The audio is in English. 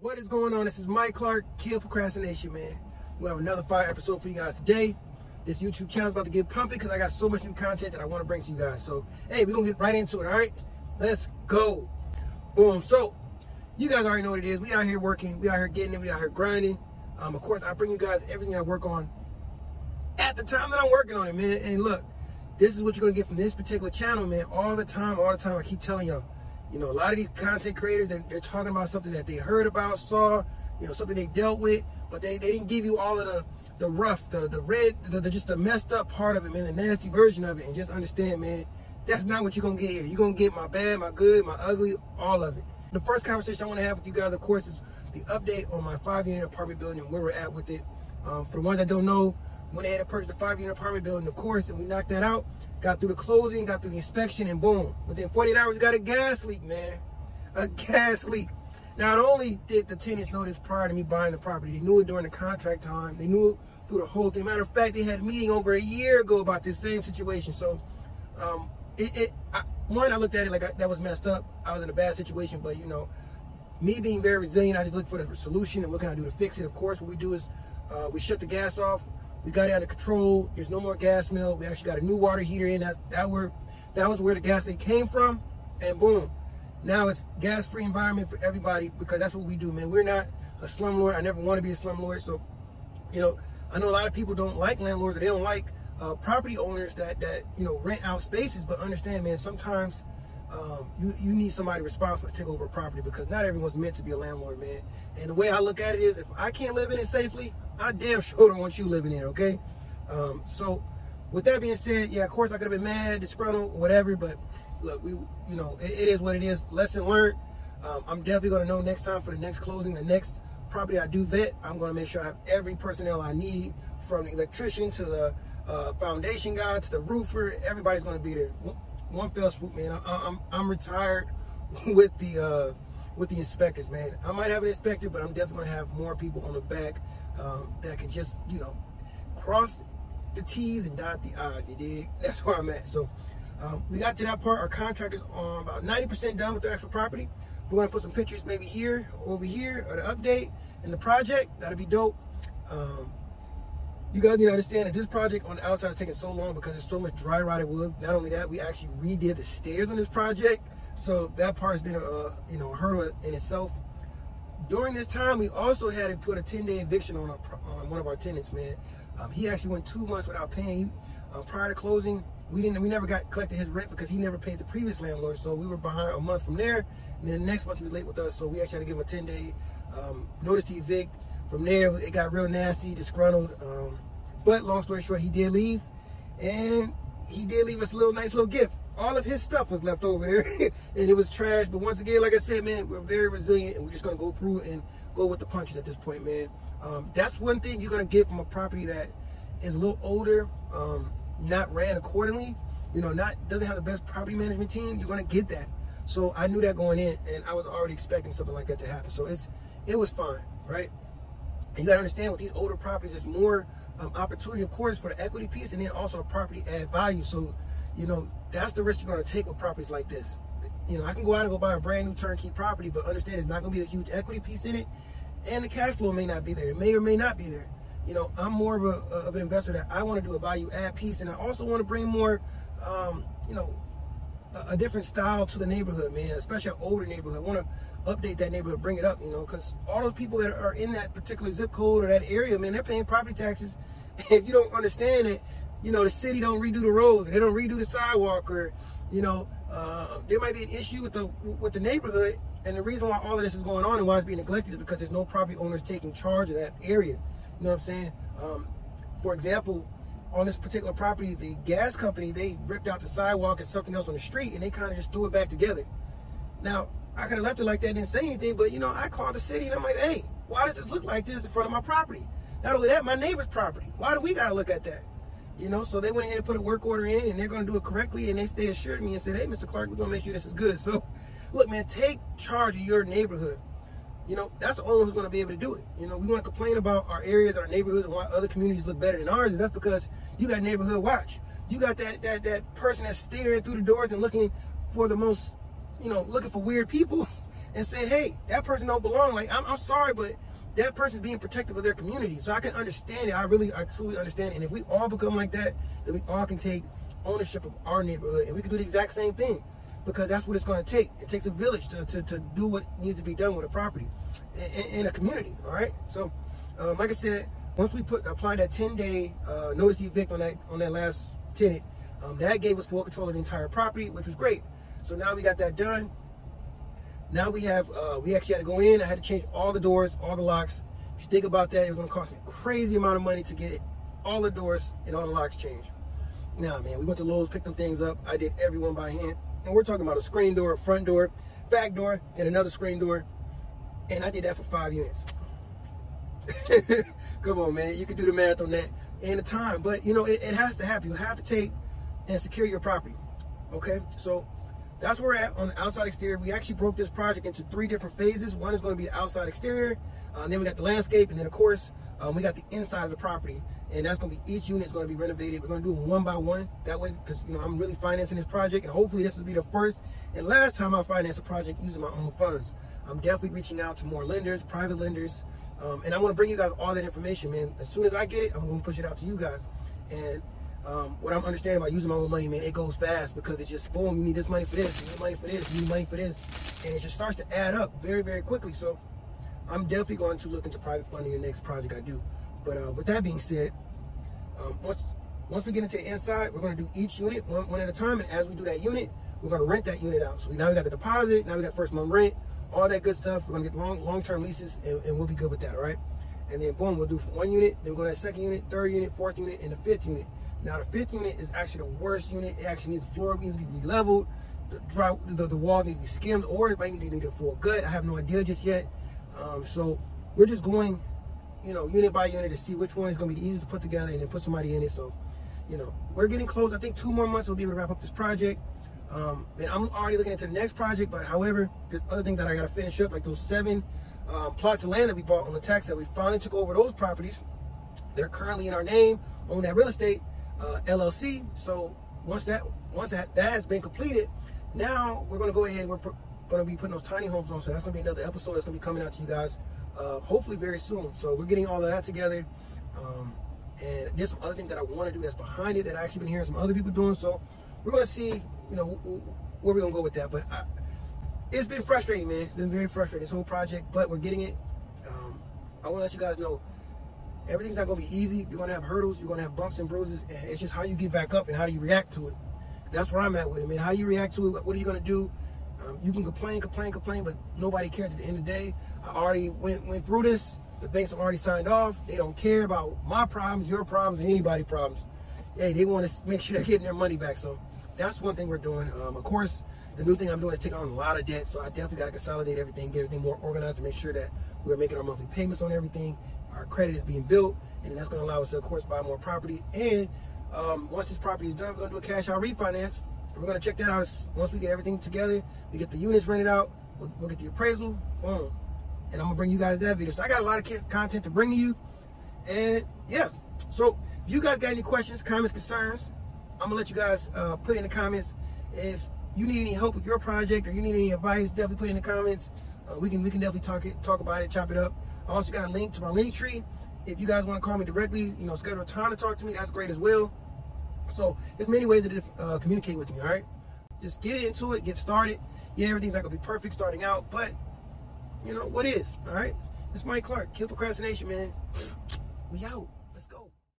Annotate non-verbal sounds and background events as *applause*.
What is going on? This is Mike Clark, Kill Procrastination, man. We have another fire episode for you guys today. This YouTube channel is about to get pumping because I got so much new content that I want to bring to you guys. So, hey, we're going to get right into it, all right? Let's go. Boom. So, you guys already know what it is. We out here working. We out here getting it. We out here grinding. Um, of course, I bring you guys everything I work on at the time that I'm working on it, man. And look, this is what you're going to get from this particular channel, man. All the time, all the time. I keep telling y'all you know, a lot of these content creators, they're, they're, talking about something that they heard about, saw, you know, something they dealt with, but they, they didn't give you all of the, the rough, the, the red, the, the, just the messed up part of it, man, the nasty version of it. And just understand, man, that's not what you're to get here. You're to get my bad, my good, my ugly, all of it. The first conversation I want to have with you guys, of course, is the update on my five-unit apartment building and where we're at with it. Um, for the ones that don't know, went ahead and purchased a five-unit apartment building, of course, and we knocked that out. Got through the closing, got through the inspection, and boom. Within 48 hours, we got a gas leak, man. A gas leak. Not only did the tenants know this prior to me buying the property, they knew it during the contract time. They knew it through the whole thing. Matter of fact, they had a meeting over a year ago about this same situation. So, um, it, it I, one, I looked at it like I, that was messed up. I was in a bad situation, but you know, me being very resilient, I just look for the solution and what can I do to fix it. Of course, what we do is uh, we shut the gas off, we got it under control. There's no more gas mill. We actually got a new water heater in. That that were that was where the gas leak came from, and boom, now it's gas-free environment for everybody because that's what we do, man. We're not a slumlord. I never want to be a slumlord. So, you know, I know a lot of people don't like landlords. Or they don't like uh, property owners that that you know rent out spaces. But understand, man, sometimes. Um, you, you need somebody responsible to take over a property because not everyone's meant to be a landlord, man. And the way I look at it is if I can't live in it safely, I damn sure don't want you living in it, okay? Um, so with that being said, yeah, of course I could have been mad, disgruntled, whatever, but look, we, you know, it, it is what it is. Lesson learned. Um, I'm definitely going to know next time for the next closing, the next property I do vet, I'm going to make sure I have every personnel I need from the electrician to the uh, foundation guy to the roofer. Everybody's going to be there. One, fell swoop, man. I, I'm, I'm retired *laughs* with the, uh, with the inspectors, man. I might have an inspector, but I'm definitely gonna have more people on the back um, that can just, you know, cross the T's and dot the I's. You dig? *laughs* That's where I'm at. So um, we got to that part. Our contract is on about 90% done with the actual property. We're gonna put some pictures maybe here, over here, or the update in the project. That'll be dope. Um, you guys need to understand that this project on the outside is taking so long because there's so much dry rotted wood. Not only that, we actually redid the stairs on this project. So that part has been a, you know a hurdle in itself. During this time, we also had to put a 10-day eviction on, a, on one of our tenants. Man, um, he actually went two months without paying. Uh, prior to closing, we didn't we never got collected his rent because he never paid the previous landlord. So we were behind a month from there, and then the next month he was late with us. So we actually had to give him a 10-day um, notice to evict. From there, it got real nasty, disgruntled. Um, but long story short, he did leave, and he did leave us a little nice little gift all of his stuff was left over there *laughs* and it was trash. But once again, like I said, man, we're very resilient and we're just gonna go through and go with the punches at this point, man. Um, that's one thing you're gonna get from a property that is a little older, um, not ran accordingly, you know, not doesn't have the best property management team. You're gonna get that. So I knew that going in, and I was already expecting something like that to happen. So it's it was fine, right? You gotta understand with these older properties, there's more um, opportunity, of course, for the equity piece, and then also property add value. So you know, that's the risk you're to take with properties like this. You know, I can go out and go buy a brand new turnkey property, but understand it's not to be a huge equity piece in it, and the cash flow may not be there. It may or may not be there. You know, I'm more of a of an investor that I want to do a value add piece, and I also want to bring more, um, you know, a, different style to the neighborhood, man. Especially an older neighborhood. Want to update that neighborhood, bring it up, you know, because all those people that are in that particular zip code or that area, man, they're paying property taxes. *laughs* If you don't understand it, you know, the city don't redo the roads, they don't redo the sidewalk, or you know, uh, there might be an issue with the with the neighborhood. And the reason why all of this is going on and why it's being neglected is because there's no property owners taking charge of that area. You know what I'm saying? Um, for example, on this particular property, the gas company they ripped out the sidewalk and something else on the street, and they kind of just threw it back together. Now, I could have left it like that, didn't say anything, but you know, I called the city and I'm like, hey, why does this look like this in front of my property? Not only that, my neighbor's property. Why do we gotta look at that? You know, so they went ahead and put a work order in and they're going to do it correctly. And they, they assured me and said, hey, Mr. Clark, we're going to make sure this is good. *laughs* So, look, man, take charge of your neighborhood. You know, that's the only one who's going to be able to do it. You know, we want to complain about our areas, our neighborhoods, and why other communities look better than ours. And that's because you got neighborhood watch. You got that, that, that person that's staring through the doors and looking for the most, you know, looking for weird people. *laughs* and saying, hey, that person don't belong. Like, I'm, I'm sorry, but that person's being protective of their community. So I can understand it. I really, I truly understand. It. And if we all become like that, then we all can take ownership of our neighborhood and we can do the exact same thing because that's what it's going to take. It takes a village to, to, to do what needs to be done with a property in, in a community. All right. So, um, like I said, once we put apply that 10 day uh, notice evict on that on that last tenant, um, that gave us full control of the entire property, which was great. So now we got that done. Now we have, uh, we actually had to go in. I had to change all the doors, all the locks. If you think about that, it was going to cost me a crazy amount of money to get all the doors and all the locks changed. Now, man, we went to Lowe's, picked them things up. I did everyone by hand. And we're talking about a screen door, front door, back door, and another screen door. And I did that for five units. *laughs* Come on, man. You can do the math on that and the time. But, you know, it, it has to happen. You have to take and secure your property. Okay? So that's where we're at on the outside exterior. We actually broke this project into three different phases. One is going to be the outside exterior, uh, then we got the landscape, and then of course um, we got the inside of the property. And that's going to be each unit is going to be renovated. We're going to do them one by one. That way, because you know I'm really financing this project, and hopefully this will be the first and last time I finance a project using my own funds. I'm definitely reaching out to more lenders, private lenders, um, and I want to bring you guys all that information, man. As soon as I get it, I'm going to push it out to you guys. And um, what I'm understanding about using my own money, man, it goes fast because it's just boom, you need this money for this, you need money for this, you need money for this. And it just starts to add up very, very quickly. So I'm definitely going to look into private funding the next project I do. But uh, with that being said, um, once once we get into the inside, we're going to do each unit one, one at a time. And as we do that unit, we're going to rent that unit out. So we, now we got the deposit, now we got first month rent, all that good stuff. We're going to get long long-term leases and, and we'll be good with that, all right? And then boom, we'll do one unit, then we'll go to the second unit, third unit, fourth unit, and the fifth unit. Now the fifth unit is actually the worst unit. It actually needs the floor needs to be leveled. The, dry, the, the wall needs to be skimmed, or it might need to need a full gut. I have no idea just yet. Um, so we're just going, you know, unit by unit to see which one is going to be the easiest to put together and then put somebody in it. So, you know, we're getting close. I think two more months we'll be able to wrap up this project. Um, and I'm already looking into the next project, but however, there's other things that I got to finish up, like those seven um, plots of land that we bought on the tax that we finally took over those properties. They're currently in our name on that real estate uh, LLC. So once that once that that has been completed, now we're going to go ahead and we're going to be putting those tiny homes on. So that's going to be another episode that's going to be coming out to you guys, uh, hopefully very soon. So we're getting all of that together. Um, and there's some other things that I want to do that's behind it that I actually been hearing some other people doing. So we're going to see, you know, where we're going to go with that. But I, it's been frustrating, man. It's been very frustrating, this whole project, but we're getting it. Um, I want to let you guys know everything's not going to be easy. You're going to have hurdles. You're going to have bumps and bruises. And it's just how you get back up and how do you react to it. That's where I'm at with it, man. How do you react to it. What are you going to do? Um, you can complain, complain, complain, but nobody cares at the end of the day. I already went went through this. The banks have already signed off. They don't care about my problems, your problems, or anybody's problems. Hey, they want to make sure they're getting their money back. So that's one thing we're doing. Um, of course, the new thing I'm doing is taking on a lot of debt. So I definitely got to consolidate everything, get everything more organized to make sure that we're making our monthly payments on everything our credit is being built, and that's going to allow us to, of course, buy more property. And um, once this property is done, we're going to do a cash out refinance. We're to check that out once we get everything together. We get the units rented out. We'll, we'll get the appraisal. Boom. And I'm to bring you guys that video. So I got a lot of content to bring to you. And yeah. So if you guys got any questions, comments, concerns, I'm to let you guys uh, put in the comments. If you need any help with your project or you need any advice, definitely put in the comments. Uh, we can we can definitely talk it, talk about it, chop it up. I also got a link to my Linktree. If you guys want to call me directly, you know, schedule a time to talk to me, that's great as well. So there's many ways to uh, communicate with me, all right? Just get into it, get started. Yeah, everything's not to be perfect starting out, but, you know, what is, all right? It's Mike Clark, Kill Procrastination, man. We out.